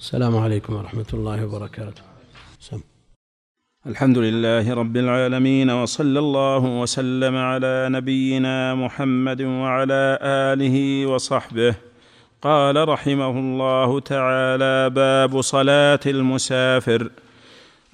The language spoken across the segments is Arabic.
السلام عليكم ورحمة الله وبركاته. سم. الحمد لله رب العالمين وصلى الله وسلم على نبينا محمد وعلى آله وصحبه. قال رحمه الله تعالى باب صلاة المسافر.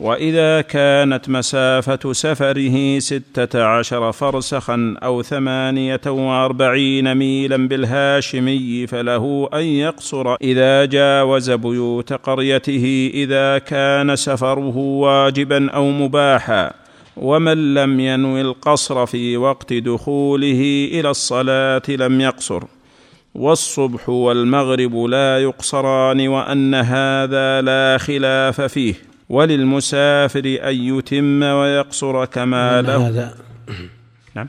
وإذا كانت مسافة سفره ستة عشر فرسخا أو ثمانية وأربعين ميلا بالهاشمي فله أن يقصر. إذا جاوز بيوت قريته إذا كان سفره واجبا أو مباحا. ومن لم ينو القصر في وقت دخوله إلى الصلاة لم يقصر. والصبح والمغرب لا يقصران وأن هذا لا خلاف فيه. وللمسافر أن يتم ويقصر كما له هذا نعم.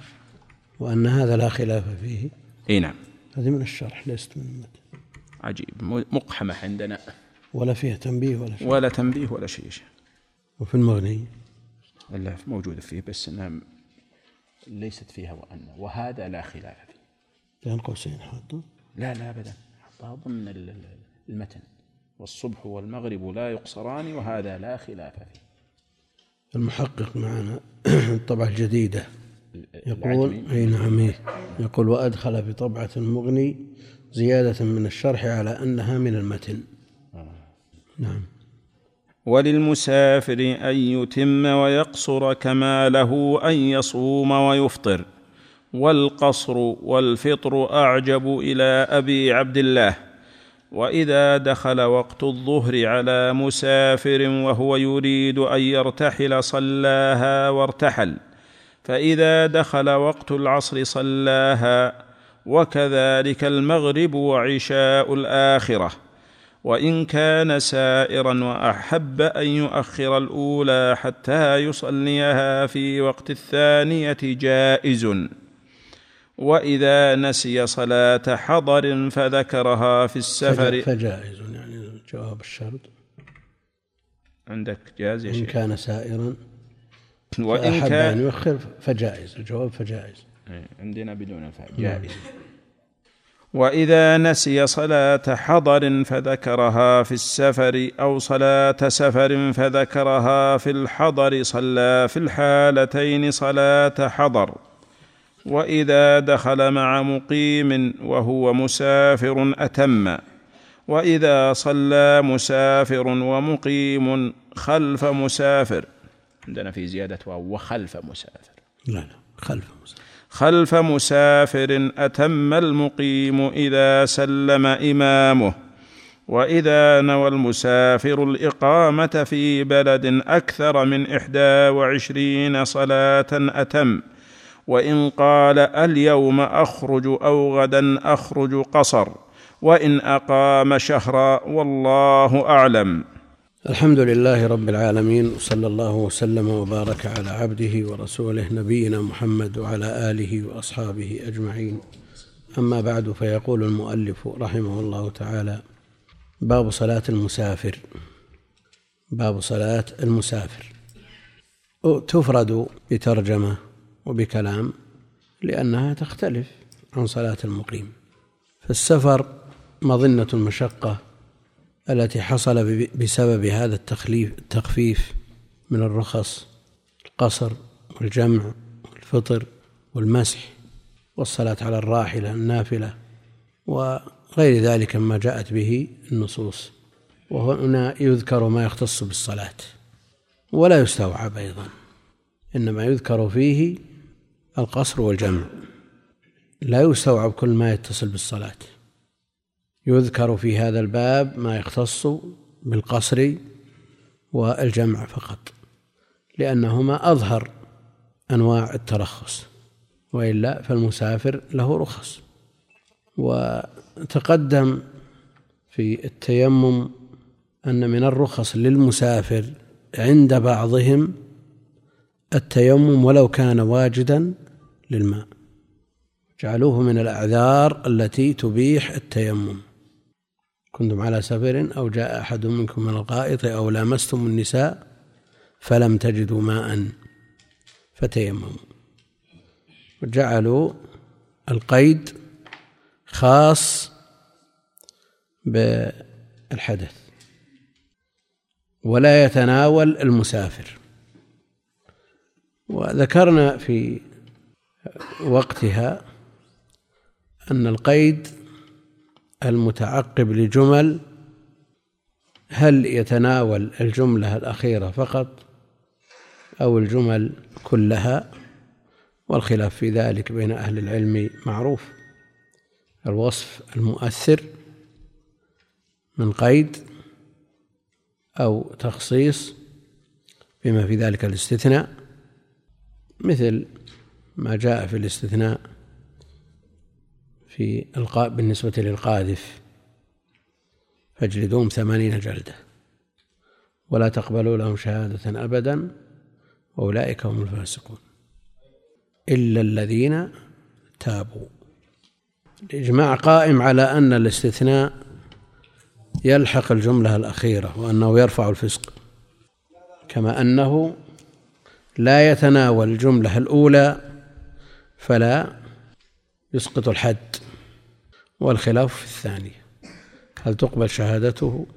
وأن هذا لا خلاف فيه. إي نعم. هذه من الشرح ليست من المتن. عجيب. مقحمة عندنا. ولا فيها تنبيه ولا شيء. ولا تنبيه ولا شيء وفي المغني؟ لا موجودة فيه بس إنها ليست فيها وأن. وهذا لا خلاف فيه. بين قوسين حاطه؟ لا لا أبدا. حطها ضمن المتن. والصبح والمغرب لا يقصران وهذا لا خلاف فيه. المحقق معنا الطبعة الجديدة يقول أي نعم. يقول وأدخل في طبعة المغني زيادة من الشرح على أنها من المتن. آه. نعم. وللمسافر أن يتم ويقصر كما له أن يصوم ويفطر. والقصر والفطر أعجب إلى أبي عبد الله. وإذا دخل وقت الظهر على مسافر وهو يريد أن يرتحل صلاها وارتحل. فإذا دخل وقت العصر صلاها وكذلك المغرب وعشاء الآخرة. وإن كان سائرا وأحب أن يؤخر الأولى حتى يصليها في وقت الثانية جائز. وإذا نسي صلاة حضر فذكرها في السفر. فجائز يعني جواب الشرط. عندك جاز يا شيخ؟ إن كان سائرا وإن كان يؤخر فجائز الجواب فجائز. إيه، عندنا بدون الفاء جائز. وإذا نسي صلاة حضر فذكرها في السفر أو صلاة سفر فذكرها في الحضر صلى في الحالتين صلاة حضر. وإذا دخل مع مقيم وهو مسافر أتم. وإذا صلى مسافر ومقيم خلف مسافر. عندنا في زيادة واو وخلف مسافر. لا لا خلف مسافر. خلف مسافر أتم المقيم إذا سلم إمامه. وإذا نوى المسافر الإقامة في بلد أكثر من إحدى وعشرين صلاة أتم. وإن قال اليوم أخرج أو غدا أخرج قصر وإن أقام شهرا والله أعلم. الحمد لله رب العالمين وصلى الله وسلم وبارك على عبده ورسوله نبينا محمد وعلى آله وأصحابه أجمعين. أما بعد فيقول المؤلف رحمه الله تعالى باب صلاة المسافر. باب صلاة المسافر. تفرد بترجمة وبكلام لأنها تختلف عن صلاة المقيم. فالسفر مظنة المشقة التي حصل بسبب هذا التخليف التخفيف من الرخص القصر والجمع والفطر والمسح والصلاة على الراحلة النافلة وغير ذلك مما جاءت به النصوص. وهنا يذكر ما يختص بالصلاة. ولا يستوعب أيضا. إنما يذكر فيه القصر والجمع. لا يستوعب كل ما يتصل بالصلاة. يذكر في هذا الباب ما يختص بالقصر والجمع فقط لأنهما أظهر أنواع الترخص وإلا فالمسافر له رخص. وتقدم في التيمم أن من الرخص للمسافر عند بعضهم التيمم ولو كان واجدا للماء. جعلوه من الأعذار التي تبيح التيمم. كنتم على سفر أو جاء أحد منكم من الغائط أو لامستم النساء فلم تجدوا ماء فتيمموا. وجعلوا القيد خاص بالحدث. ولا يتناول المسافر. وذكرنا في وقتها أن القيد المتعقب لجمل هل يتناول الجملة الأخيرة فقط أو الجمل كلها؟ والخلاف في ذلك بين أهل العلم معروف. الوصف المؤثر من قيد أو تخصيص بما في ذلك الاستثناء مثل ما جاء في الاستثناء في القاء بالنسبة للقاذف. فاجلدوهم ثمانين جلدة. ولا تقبلوا لهم شهادة أبدا وأولئك هم الفاسقون. إلا الذين تابوا. الإجماع قائم على أن الاستثناء يلحق الجملة الأخيرة وأنه يرفع الفسق. كما أنه لا يتناول الجملة الأولى فلا يسقط الحد والخلاف في الثانية. هل تقبل شهادته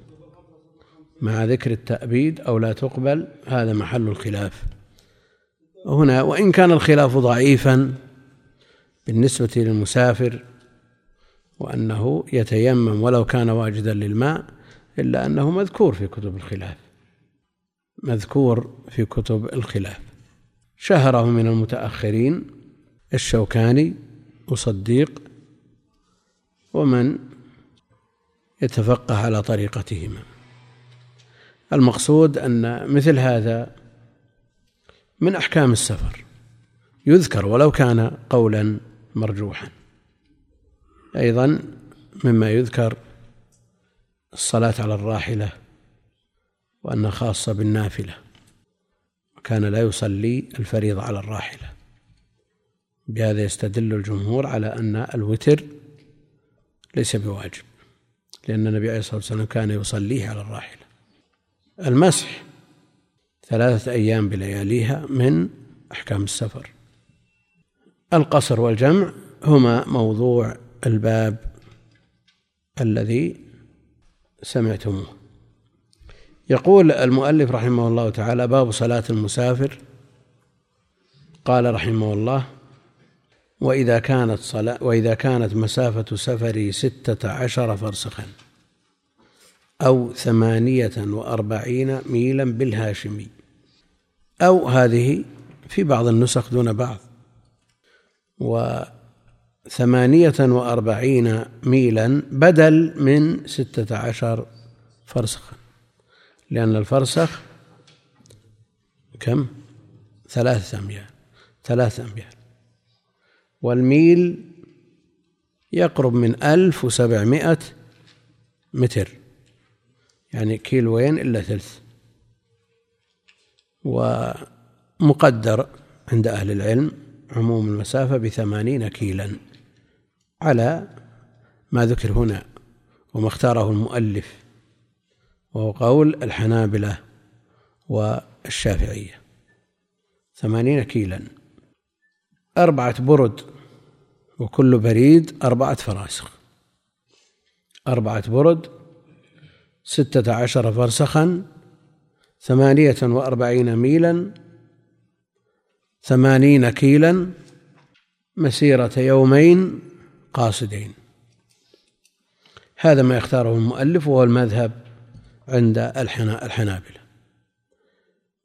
مع ذكر التأبيد أو لا تقبل؟ هذا محل الخلاف. هنا وإن كان الخلاف ضعيفا بالنسبة للمسافر وأنه يتيمم ولو كان واجدا للماء إلا أنه مذكور في كتب الخلاف. مذكور في كتب الخلاف. شهره من المتأخرين الشوكاني وصديق ومن يتفقه على طريقتهما. المقصود أن مثل هذا من أحكام السفر. يذكر ولو كان قولا مرجوحا. أيضا مما يذكر الصلاة على الراحلة وأنها خاصة بالنافلة. وكان لا يصلي الفريضة على الراحلة. بهذا يستدل الجمهور على أن الوتر ليس بواجب لأن النبي عليه الصلاة والسلام كان يصليه على الراحلة. المسح ثلاثة أيام بلياليها من أحكام السفر. القصر والجمع هما موضوع الباب الذي سمعتموه. يقول المؤلف رحمه الله تعالى باب صلاة المسافر قال رحمه الله وإذا كانت صلاة وإذا كانت مسافة سفري ستة عشر فرسخا أو ثمانية وأربعين ميلا بالهاشمي. أو هذه في بعض النسخ دون بعض. وثمانية وأربعين ميلا بدل من ستة عشر فرسخا. لأن الفرسخ كم؟ ثلاثة أميال ثلاثة أميال والميل يقرب من ألف وسبعمائة متر يعني كيلوين إلا ثلث ومقدر عند أهل العلم عموم المسافة بثمانين كيلا على ما ذكر هنا وما اختاره المؤلف وهو قول الحنابلة والشافعية. ثمانين كيلا. أربعة برد وكل بريد أربعة فراسخ. أربعة برد ستة عشر فرسخا ثمانية وأربعين ميلا ثمانين كيلا مسيرة يومين قاصدين. هذا ما يختاره المؤلف وهو المذهب عند الحنابلة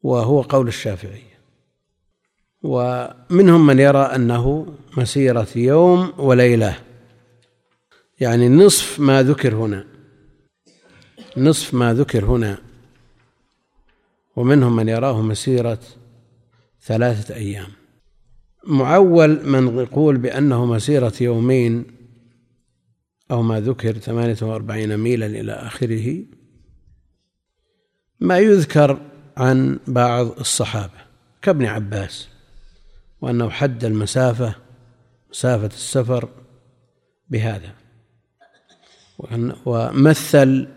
وهو قول الشافعي. ومنهم من يرى أنه مسيرة يوم وليلة. يعني نصف ما ذكر هنا. نصف ما ذكر هنا. ومنهم من يراه مسيرة ثلاثة أيام. معول من يقول بأنه مسيرة يومين أو ما ذكر ثمانية وأربعين ميلا إلى آخره ما يذكر عن بعض الصحابة كابن عباس. وأنه حد المسافة مسافة السفر بهذا. ومثل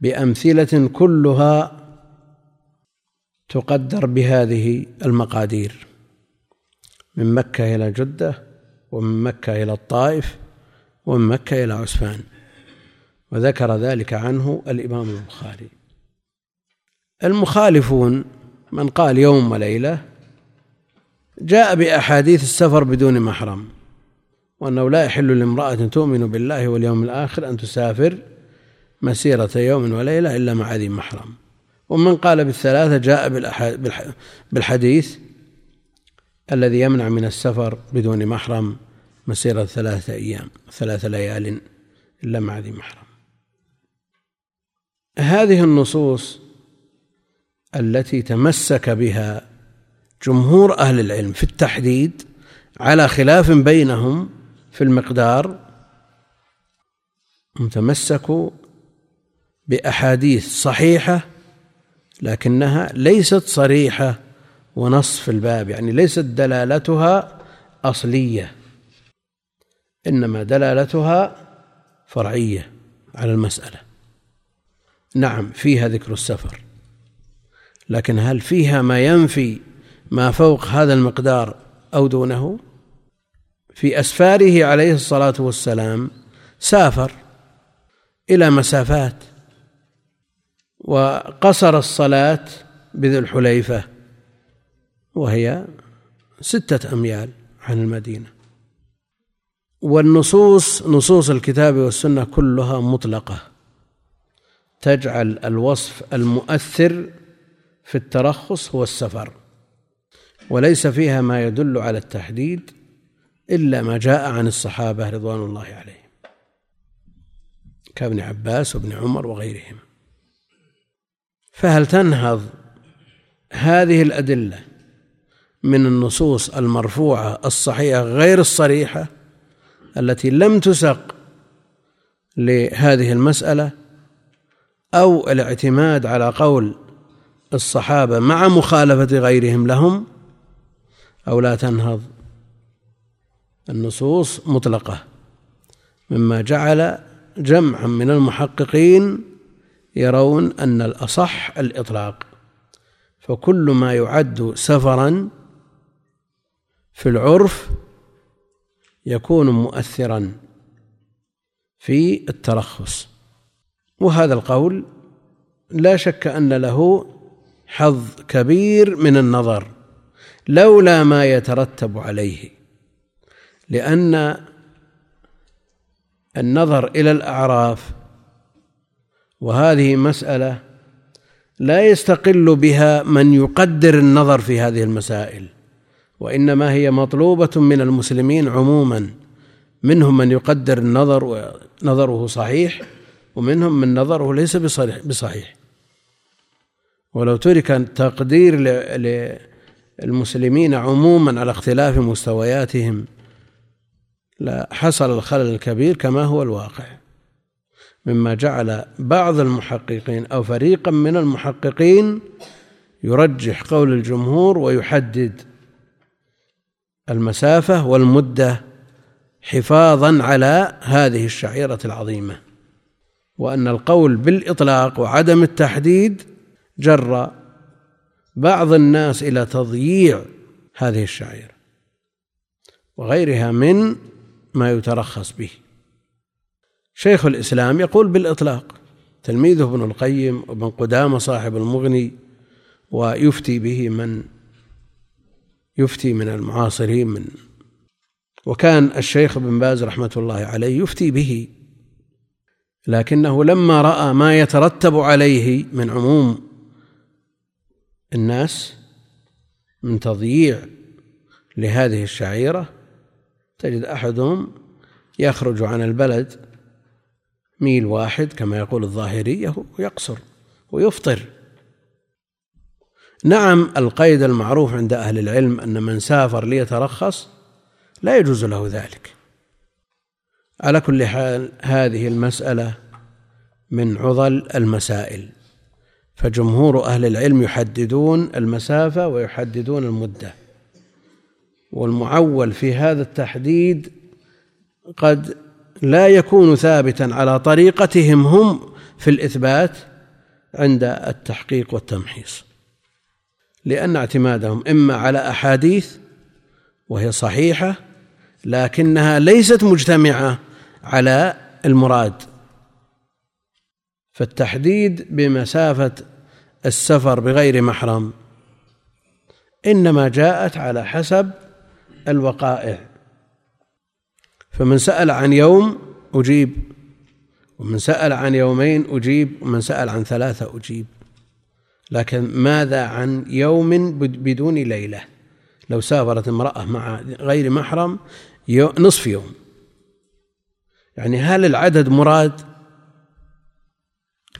بأمثلة كلها تقدر بهذه المقادير. من مكة إلى جدة ومن مكة إلى الطائف ومن مكة إلى عسفان وذكر ذلك عنه الإمام البخاري المخالفون من قال يوم وليلة جاء بأحاديث السفر بدون محرم وأنه لا يحل لامرأة تؤمن بالله واليوم الآخر أن تسافر مسيرة يوم وليلة إلا مع ذي محرم ومن قال بالثلاثة جاء بالحديث الذي يمنع من السفر بدون محرم مسيرة ثلاثة أيام ثلاثة ليال إلا مع ذي محرم هذه النصوص التي تمسك بها جمهور أهل العلم في التحديد على خلاف بينهم في المقدار تمسكوا بأحاديث صحيحة لكنها ليست صريحة ونص في الباب يعني ليست دلالتها أصلية إنما دلالتها فرعية على المسألة. نعم فيها ذكر السفر لكن هل فيها ما ينفي ما فوق هذا المقدار أو دونه. في أسفاره عليه الصلاة والسلام سافر إلى مسافات وقصر الصلاة بذي الحليفة وهي ستة أميال عن المدينة. والنصوص نصوص الكتاب والسنة كلها مطلقة. تجعل الوصف المؤثر في الترخص هو السفر وليس فيها ما يدل على التحديد إلا ما جاء عن الصحابة رضوان الله عليهم كابن عباس وابن عمر وغيرهم. فهل تنهض هذه الأدلة من النصوص المرفوعة الصحيحة غير الصريحة التي لم تسق لهذه المسألة أو الاعتماد على قول الصحابة مع مخالفة غيرهم لهم؟ أو لا تنهض. النصوص مطلقة مما جعل جمعا من المحققين يرون أن الأصح الإطلاق. فكل ما يعد سفرا في العرف يكون مؤثرا في الترخص. وهذا القول لا شك أن له حظ كبير من النظر. لولا ما يترتب عليه لأن النظر إلى الأعراف وهذه مسألة لا يستقل بها من يقدر النظر في هذه المسائل وإنما هي مطلوبة من المسلمين عموما منهم من يقدر النظر ونظره صحيح ومنهم من نظره ليس بصحيح. ولو ترك التقدير للمسلمين عموما على اختلاف مستوياتهم. لحصل الخلل الكبير كما هو الواقع مما جعل بعض المحققين أو فريقا من المحققين يرجح قول الجمهور ويحدد المسافة والمدة حفاظا على هذه الشعيرة العظيمة. وأن القول بالإطلاق وعدم التحديد جر بعض الناس إلى تضييع هذه الشعيره وغيرها من ما يترخص به. شيخ الإسلام يقول بالإطلاق تلميذه ابن القيم وابن قدامة صاحب المغني ويفتي به من يفتي من المعاصرين من وكان الشيخ ابن باز رحمة الله عليه يفتي به لكنه لما رأى ما يترتب عليه من عموم الناس من تضييع لهذه الشعيرة تجد أحدهم يخرج عن البلد ميل واحد كما يقول الظاهريه ويقصر ويفطر. نعم القيد المعروف عند أهل العلم أن من سافر ليترخص لا يجوز له ذلك. على كل حال هذه المسألة من عضل المسائل. فجمهور أهل العلم يحددون المسافة ويحددون المدة. والمعول في هذا التحديد قد لا يكون ثابتا على طريقتهم هم في الإثبات عند التحقيق والتمحيص لأن اعتمادهم إما على أحاديث وهي صحيحة لكنها ليست مجتمعة على المراد. فالتحديد بمسافة السفر بغير محرم. إنما جاءت على حسب الوقائع. فمن سأل عن يوم أجيب ومن سأل عن يومين أجيب ومن سأل عن ثلاثة أجيب. لكن ماذا عن يوم بدون ليلة؟ لو سافرت امرأة مع غير محرم نصف يوم. يعني هل العدد مراد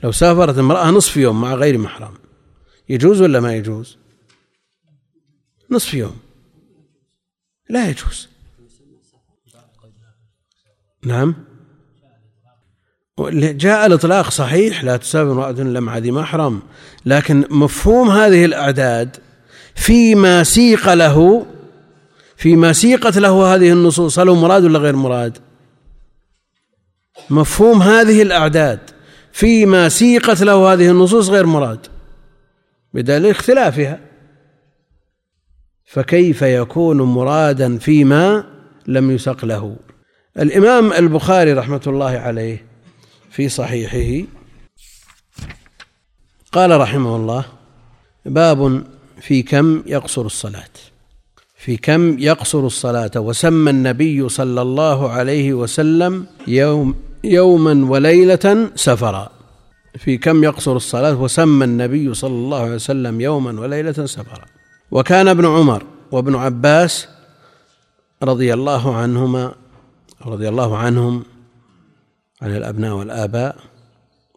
لو سافرت امرأة نصف يوم مع غير محرم يجوز ولا ما يجوز؟ نصف يوم. لا يجوز. نعم. جاء الإطلاق صحيح لا تسافر امرأة مع ذي محرم لكن مفهوم هذه الأعداد فيما سيق له فيما سيقت له هذه النصوص هل هو مراد ولا غير مراد؟ مفهوم هذه الأعداد. فيما سيقت له هذه النصوص غير مراد بدليل اختلافها. فكيف يكون مرادا فيما لم يسق له؟ الإمام البخاري رحمة الله عليه في صحيحه قال رحمه الله باب في كم يقصر الصلاة. في كم يقصر الصلاة وسمى النبي صلى الله عليه وسلم يوم يوما وليلة سفرا. في كم يقصر الصلاة وسمى النبي صلى الله عليه وسلم يوما وليلة سفرا. وكان ابن عمر وابن عباس رضي الله عنهما رضي الله عنهم عن الأبناء والآباء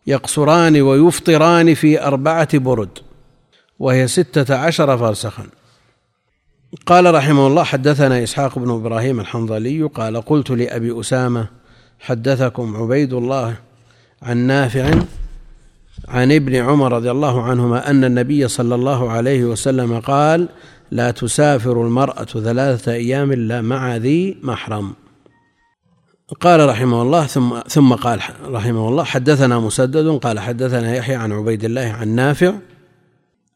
يقصران ويفطران في أربعة برد وهي ستة عشر فرسخا قال رحمه الله حدثنا إسحاق بن إبراهيم الحنظلي قال قلت لأبي أسامة حدثكم عبيد الله عن نافع عن ابن عمر رضي الله عنهما أن النبي صلى الله عليه وسلم قال لا تسافر المرأة ثلاثة أيام إلا مع ذي محرم. قال رحمه الله ثم ثم قال رحمه الله حدثنا مسدد قال حدثنا يحيى عن عبيد الله عن نافع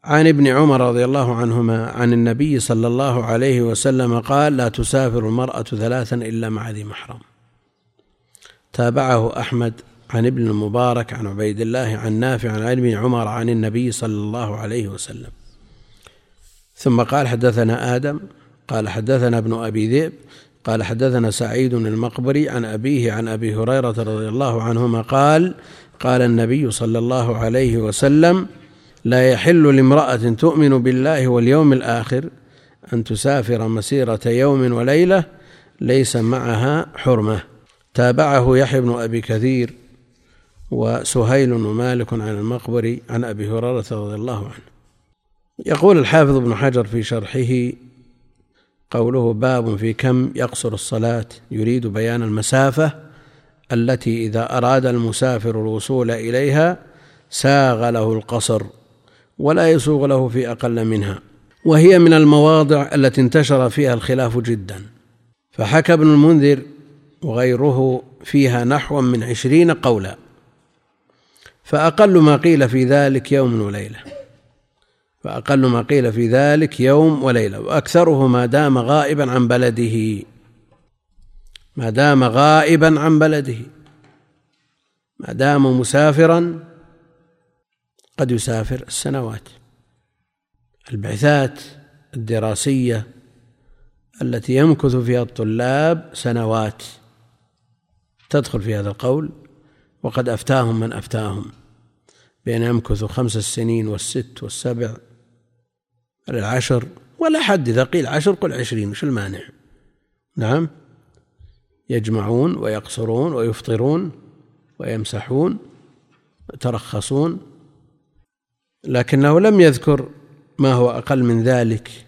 عن ابن عمر رضي الله عنهما عن النبي صلى الله عليه وسلم قال لا تسافر المرأة ثلاثا إلا مع ذي محرم. تابعه أحمد عن ابن المبارك عن عبيد الله عن نافع عن ابن عمر عن النبي صلى الله عليه وسلم. ثم قال حدثنا آدم قال حدثنا ابن أبي ذئب قال حدثنا سعيد المقبري عن أبيه عن أبي هريرة رضي الله عنهما قال قال النبي صلى الله عليه وسلم لا يحل لامرأة تؤمن بالله واليوم الآخر أن تسافر مسيرة يوم وليلة ليس معها حرمة. تابعه يحيى بن أبي كثير وسهيل ومالك عن المقبري عن أبي هريرة رضي الله عنه. يقول الحافظ ابن حجر في شرحه قوله باب في كم يقصر الصلاة يريد بيان المسافة التي إذا أراد المسافر الوصول إليها ساغ له القصر ولا يسوغ له في أقل منها وهي من المواضع التي انتشر فيها الخلاف جدا. فحكى ابن المنذر وغيره فيها نحو من عشرين قولا فأقل ما قيل في ذلك يوم وليلة. فأقل ما قيل في ذلك يوم وليلة وأكثره ما دام غائبا عن بلده. ما دام غائبا عن بلده. ما دام مسافرا قد يسافر السنوات. البعثات الدراسية التي يمكث فيها الطلاب سنوات. تدخل في هذا القول وقد أفتاهم من أفتاهم بأن يمكثوا خمس السنين والست والسبع العشر ولا حد إذا قيل عشر قل عشرين وش المانع؟ نعم. يجمعون ويقصرون ويفطرون ويمسحون ويترخصون لكنه لم يذكر ما هو أقل من ذلك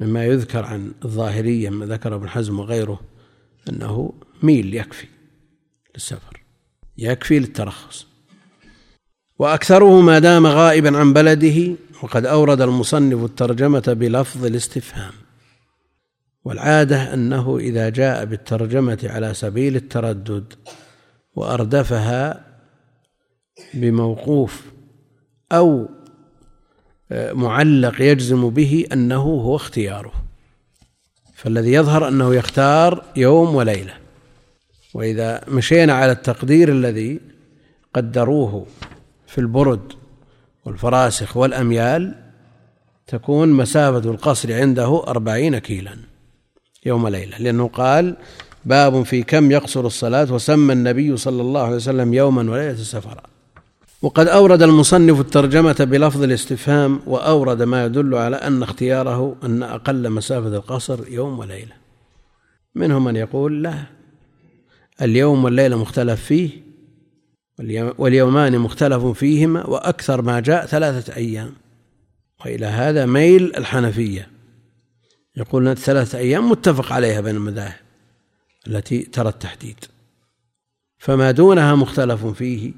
مما يذكر عن الظاهرية ما ذكر ابن حزم وغيره أنه ميل يكفي للسفر؟ يكفي للترخص. وأكثره ما دام غائبا عن بلده وقد أورد المصنف الترجمة بلفظ الاستفهام. والعادة أنه إذا جاء بالترجمة على سبيل التردد وأردفها بموقوف أو معلق يجزم به أنه هو اختياره. فالذي يظهر أنه يختار يوم وليلة. وإذا مشينا على التقدير الذي قدروه في البرد والفراسخ والأميال تكون مسافة القصر عنده أربعين كيلا يوم ليلة. لأنه قال باب في كم يقصر الصلاة وسمى النبي صلى الله عليه وسلم يوما وليلة سفرا وقد أورد المصنف الترجمة بلفظ الاستفهام وأورد ما يدل على أن اختياره أن أقل مسافة القصر يوم وليلة. منهم من يقول لا اليوم والليلة مختلف فيه واليومان مختلف فيهما وأكثر ما جاء ثلاثة أيام. وإلى هذا ميل الحنفية. يقولون ثلاثة أيام متفق عليها بين المذاهب التي ترى التحديد. فما دونها مختلف فيه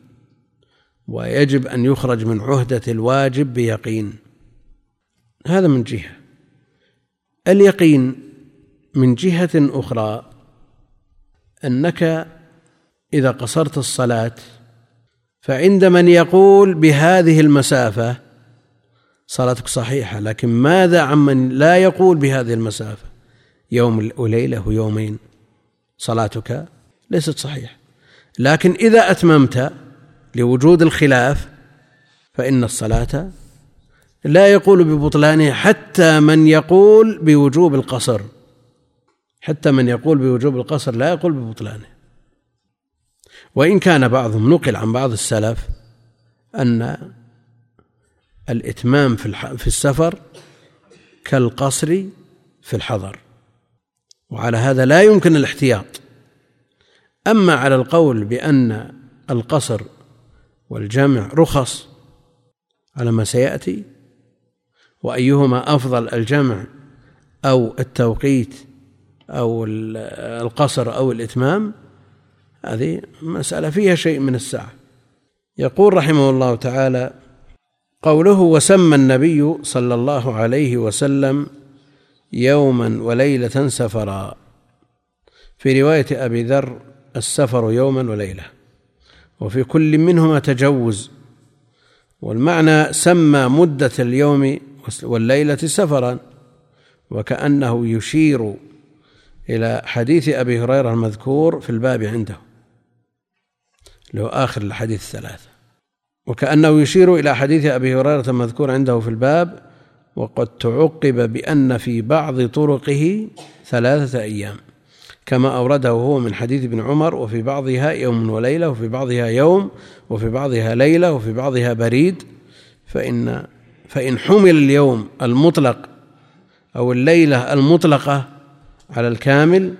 ويجب أن يخرج من عهدة الواجب بيقين. هذا من جهة. اليقين من جهة أخرى أنك إذا قصرت الصلاة فعند من يقول بهذه المسافة صلاتك صحيحة لكن ماذا عمن لا يقول بهذه المسافة؟ يوم وليلة ويومين صلاتك ليست صحيحة. لكن إذا أتممت لوجود الخلاف فإن الصلاة لا يقول ببطلانها حتى من يقول بوجوب القصر. حتى من يقول بوجوب القصر لا يقول ببطلانه. وإن كان بعضهم نقل عن بعض السلف أن الإتمام في في السفر كالقصر في الحضر. وعلى هذا لا يمكن الاحتياط. أما على القول بأن القصر والجمع رخص على ما سيأتي وأيهما أفضل الجمع أو التوقيت أو القصر أو الإتمام هذه مسألة فيها شيء من السعة يقول رحمه الله تعالى قوله وسمى النبي صلى الله عليه وسلم يوما وليلة سفرا. في رواية أبي ذر السفر يوما وليلة وفي كل منهما تجوز. والمعنى سمى مدة اليوم والليلة سفرا وكأنه يشير إلى حديث أبي هريرة المذكور في الباب عنده. له آخر الحديث الثلاثة وكأنه يشير إلى حديث أبي هريرة المذكور عنده في الباب وقد تعقب بأن في بعض طرقه ثلاثة أيام. كما أورده هو من حديث ابن عمر وفي بعضها يوم وليلة وفي بعضها يوم وفي بعضها ليلة وفي بعضها بريد. فإن فإن حمل اليوم المطلق أو الليلة المطلقة على الكامل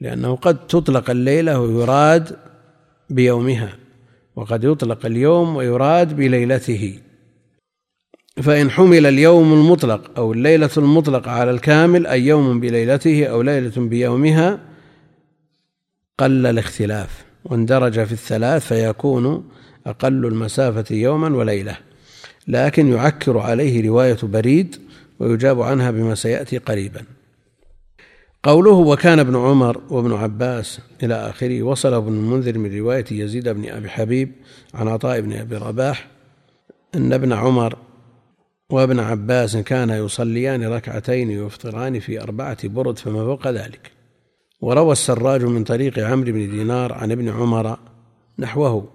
لأنه قد تطلق الليلة ويراد بيومها وقد يطلق اليوم ويراد بليلته. فإن حمل اليوم المطلق أو الليلة المطلقة على الكامل أي يوم بليلته أو ليلة بيومها قل الاختلاف. واندرج في الثلاث فيكون أقل المسافة يوما وليلة. لكن يعكر عليه رواية بريد ويجاب عنها بما سيأتي قريبا. قوله وكان ابن عمر وابن عباس إلى آخره وصل ابن المنذر من رواية يزيد بن أبي حبيب عن عطاء بن أبي رباح أن ابن عمر وابن عباس كانا يصليان ركعتين ويفطران في أربعة برد فما فوق ذلك. وروى السراج من طريق عمرو بن دينار عن ابن عمر نحوه.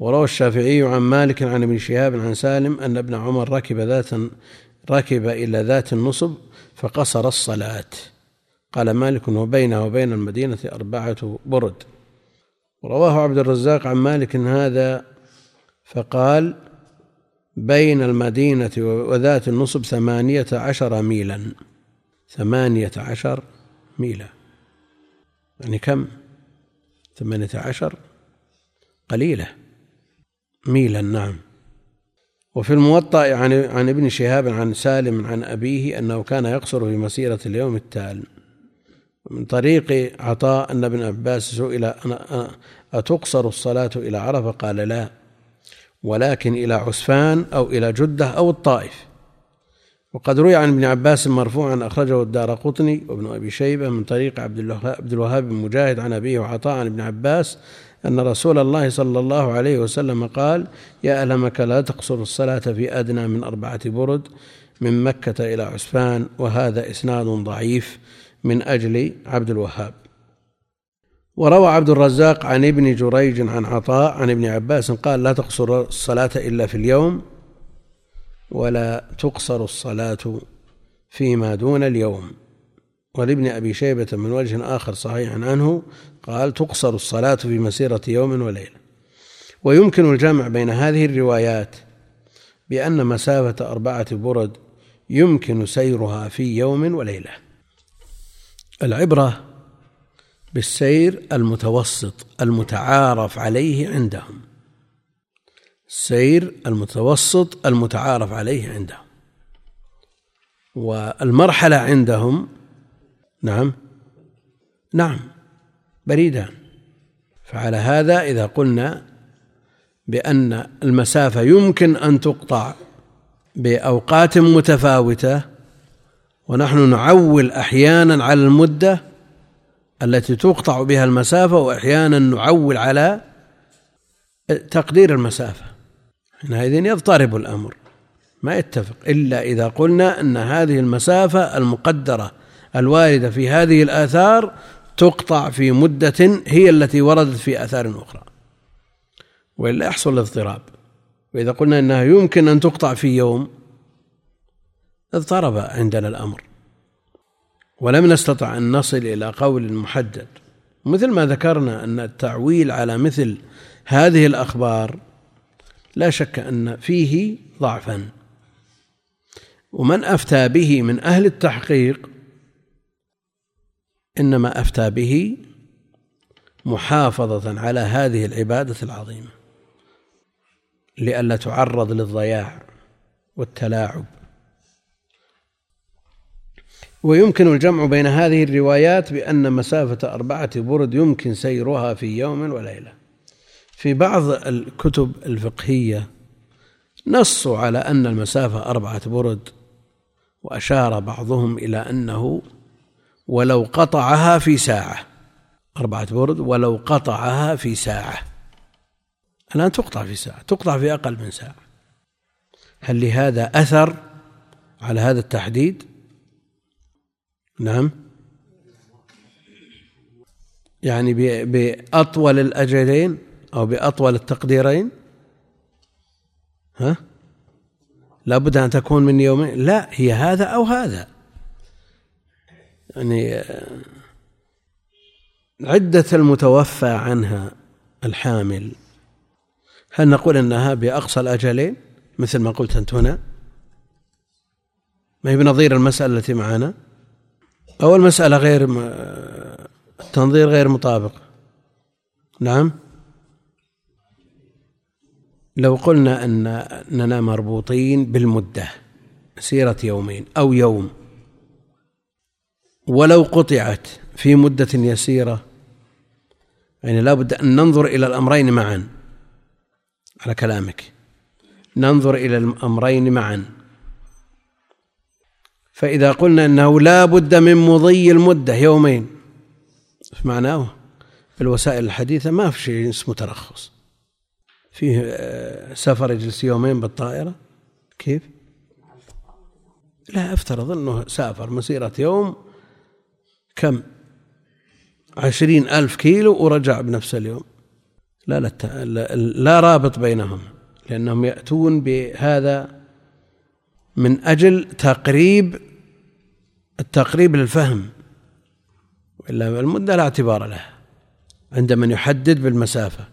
وروى الشافعي عن مالك عن ابن شهاب عن سالم أن ابن عمر ركب ذات ركب إلى ذات النصب فقصر الصلاة. قال مالك وبينه وبين المدينة أربعة برد. ورواه عبد الرزاق عن مالك هذا فقال بين المدينة وذات النصب ثمانية عشر ميلا. ثمانية عشر ميلا. يعني كم؟ ثمانية عشر قليلة. ميلا نعم. وفي الموطأ عن عن ابن شهاب عن سالم عن أبيه أنه كان يقصر في مسيرة اليوم التالي من طريق عطاء أن ابن عباس سئل أتقصر الصلاة إلى عرفة؟ قال لا ولكن إلى عسفان أو إلى جدة أو الطائف. وقد روي عن ابن عباس مرفوعا أخرجه الدار قطني وابن أبي شيبة من طريق عبد الوهاب بن مجاهد عن أبيه وعطاء عن ابن عباس أن رسول الله صلى الله عليه وسلم قال يا أهل مكة لا تقصر الصلاة في أدنى من أربعة برد من مكة إلى عسفان وهذا إسناد ضعيف. من أجل عبد الوهاب. وروى عبد الرزاق عن ابن جريج عن عطاء عن ابن عباس قال لا تقصر الصلاة إلا في اليوم ولا تقصر الصلاة فيما دون اليوم. ولابن أبي شيبة من وجه آخر صحيح عنه قال تقصر الصلاة في مسيرة يوم وليلة. ويمكن الجمع بين هذه الروايات بأن مسافة أربعة برد يمكن سيرها في يوم وليلة. العبرة بالسير المتوسط المتعارف عليه عندهم. السير المتوسط المتعارف عليه عندهم. والمرحلة عندهم نعم نعم بريدان فعلى هذا إذا قلنا بأن المسافة يمكن أن تقطع بأوقات متفاوتة ونحن نعول أحيانا على المدة التي تقطع بها المسافة وأحيانا نعول على تقدير المسافة. حينئذ يضطرب الأمر. ما يتفق إلا إذا قلنا أن هذه المسافة المقدرة الواردة في هذه الآثار تقطع في مدة هي التي وردت في آثار أخرى. وإلا يحصل الاضطراب وإذا قلنا أنها يمكن أن تقطع في يوم اضطرب عندنا الأمر. ولم نستطع أن نصل إلى قول محدد. مثل ما ذكرنا أن التعويل على مثل هذه الأخبار لا شك أن فيه ضعفا. ومن أفتى به من أهل التحقيق إنما أفتى به محافظة على هذه العبادة العظيمة. لئلا تعرض للضياع والتلاعب. ويمكن الجمع بين هذه الروايات بأن مسافة أربعة برد يمكن سيرها في يوم وليلة. في بعض الكتب الفقهية نصوا على أن المسافة أربعة برد وأشار بعضهم إلى أنه ولو قطعها في ساعة. أربعة برد ولو قطعها في ساعة. الآن تقطع في ساعة تقطع في أقل من ساعة. هل لهذا أثر على هذا التحديد؟ نعم. يعني بأطول الأجلين أو بأطول التقديرين؟ ها؟ لابد أن تكون من يومين. لا هي هذا أو هذا. يعني عدة المتوفى عنها الحامل. هل نقول إنها بأقصى الأجلين؟ مثل ما قلت أنت هنا. ما هي بنظير المسألة التي معنا؟ أو المساله غير التنظير غير مطابق. نعم. لو قلنا أن أننا مربوطين بالمدة سيرة يومين أو يوم ولو قطعت في مدة يسيرة يعني لا بد أن ننظر إلى الأمرين معا. على كلامك. ننظر إلى الأمرين معا. فإذا قلنا أنه لا بد من مضي المدة يومين معناه؟ في الوسائل الحديثة ما في شيء اسمه ترخص. فيه آه، سفر يجلس يومين بالطائرة؟ كيف؟ لا أفترض أنه سافر مسيرة يوم كم؟ عشرين ألف كيلو ورجع بنفس اليوم. لا لا, لا رابط بينهم لأنهم يأتون بهذا من أجل تقريب التقريب للفهم. إلا المدة لا اعتبار لها عند من يحدد بالمسافة.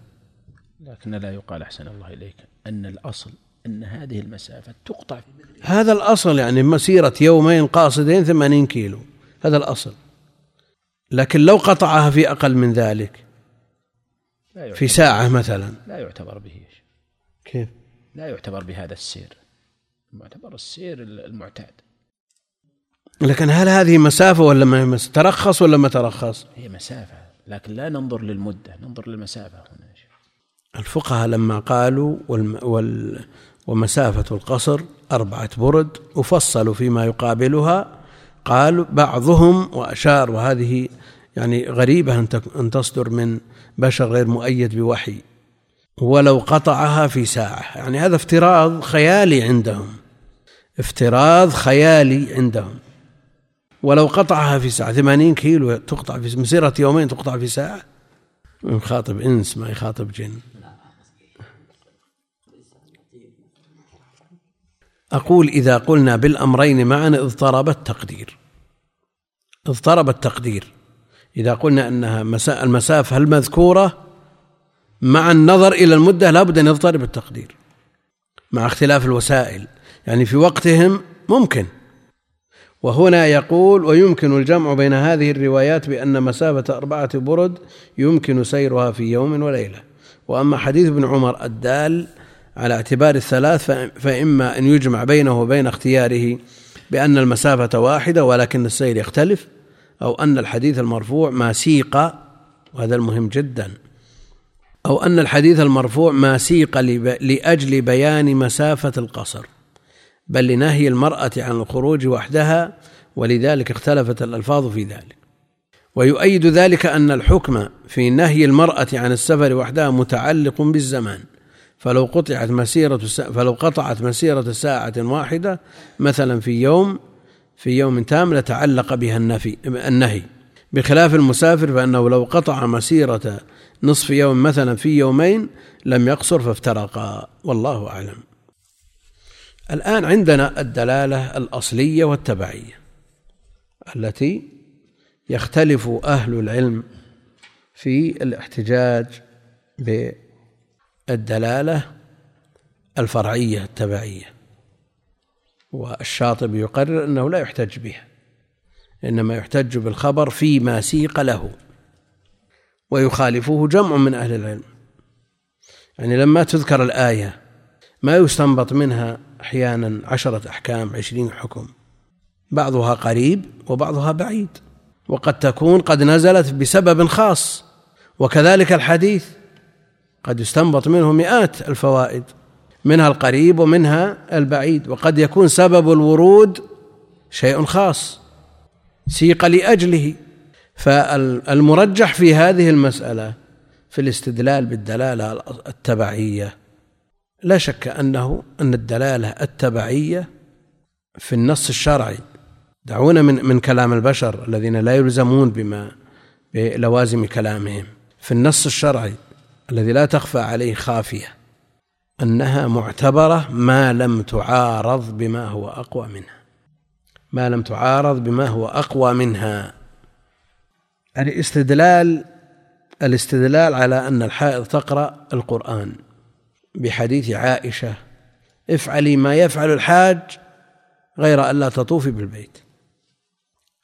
لكن لا يقال أحسن الله إليك أن الأصل أن هذه المسافة تقطع هذا الأصل يعني مسيرة يومين قاصدين ثمانين كيلو. هذا الأصل. لكن لو قطعها في أقل من ذلك في ساعة مثلا. لا يعتبر به كيف؟ لا يعتبر بهذا السير. معتبر السير المعتاد. لكن هل هذه مسافة ولا ما ترخص ولا ما ترخص؟ هي مسافة لكن لا ننظر للمدة ننظر للمسافة هنا الفقهاء لما قالوا وال... وال... ومسافة القصر أربعة برد وفصلوا فيما يقابلها قال بعضهم وأشار وهذه يعني غريبة أن تصدر من بشر غير مؤيد بوحي. ولو قطعها في ساعة. يعني هذا افتراض خيالي عندهم. افتراض خيالي عندهم. ولو قطعها في ساعة. ثمانين كيلو تقطع في مسيرة يومين تقطع في ساعة. يخاطب إنس ما يخاطب جن. أقول إذا قلنا بالأمرين معا اضطرب التقدير. اضطرب التقدير. إذا قلنا أنها المسافة المذكورة مع النظر إلى المدة لابد أن يضطرب التقدير مع اختلاف الوسائل. يعني في وقتهم ممكن. وهنا يقول ويمكن الجمع بين هذه الروايات بأن مسافة أربعة برد يمكن سيرها في يوم وليلة. وأما حديث ابن عمر الدال على اعتبار الثلاث فإما أن يجمع بينه وبين اختياره بأن المسافة واحدة ولكن السير يختلف أو أن الحديث المرفوع ما سيق. وهذا المهم جدا. أو أن الحديث المرفوع ما سيق لأجل بيان مسافة القصر بل لنهي المرأة عن الخروج وحدها ولذلك اختلفت الألفاظ في ذلك. ويؤيد ذلك أن الحكم في نهي المرأة عن السفر وحدها متعلق بالزمان. فلو قطعت مسيرة فلو قطعت مسيرة ساعة واحدة مثلا في يوم في يوم تام لتعلق بها النفي النهي. بخلاف المسافر فإنه لو قطع مسيرة نصف يوم مثلا في يومين لم يقصر فافترقا والله أعلم. الآن عندنا الدلالة الأصلية والتبعية التي يختلف أهل العلم في الاحتجاج بالدلالة الفرعية التبعية. والشاطبي يقرر أنه لا يحتج بها إنما يحتج بالخبر فيما سيق له. ويخالفه جمع من أهل العلم. يعني لما تذكر الآية ما يستنبط منها أحيانا عشرة أحكام عشرين حكم. بعضها قريب وبعضها بعيد. وقد تكون قد نزلت بسبب خاص. وكذلك الحديث. قد يستنبط منه مئات الفوائد. منها القريب ومنها البعيد. وقد يكون سبب الورود شيء خاص. سيق لأجله. فالمرجح في هذه المسألة في الاستدلال بالدلالة التبعية. لا شك أنه أن الدلالة التبعية في النص الشرعي دعونا من من كلام البشر الذين لا يلزمون بما بلوازم كلامهم. في النص الشرعي الذي لا تخفى عليه خافية أنها معتبرة ما لم تعارض بما هو أقوى منها. ما لم تعارض بما هو أقوى منها. الاستدلال الاستدلال على أن الحائض تقرأ القرآن بحديث عائشة افعلي ما يفعل الحاج غير ألا تطوفي بالبيت.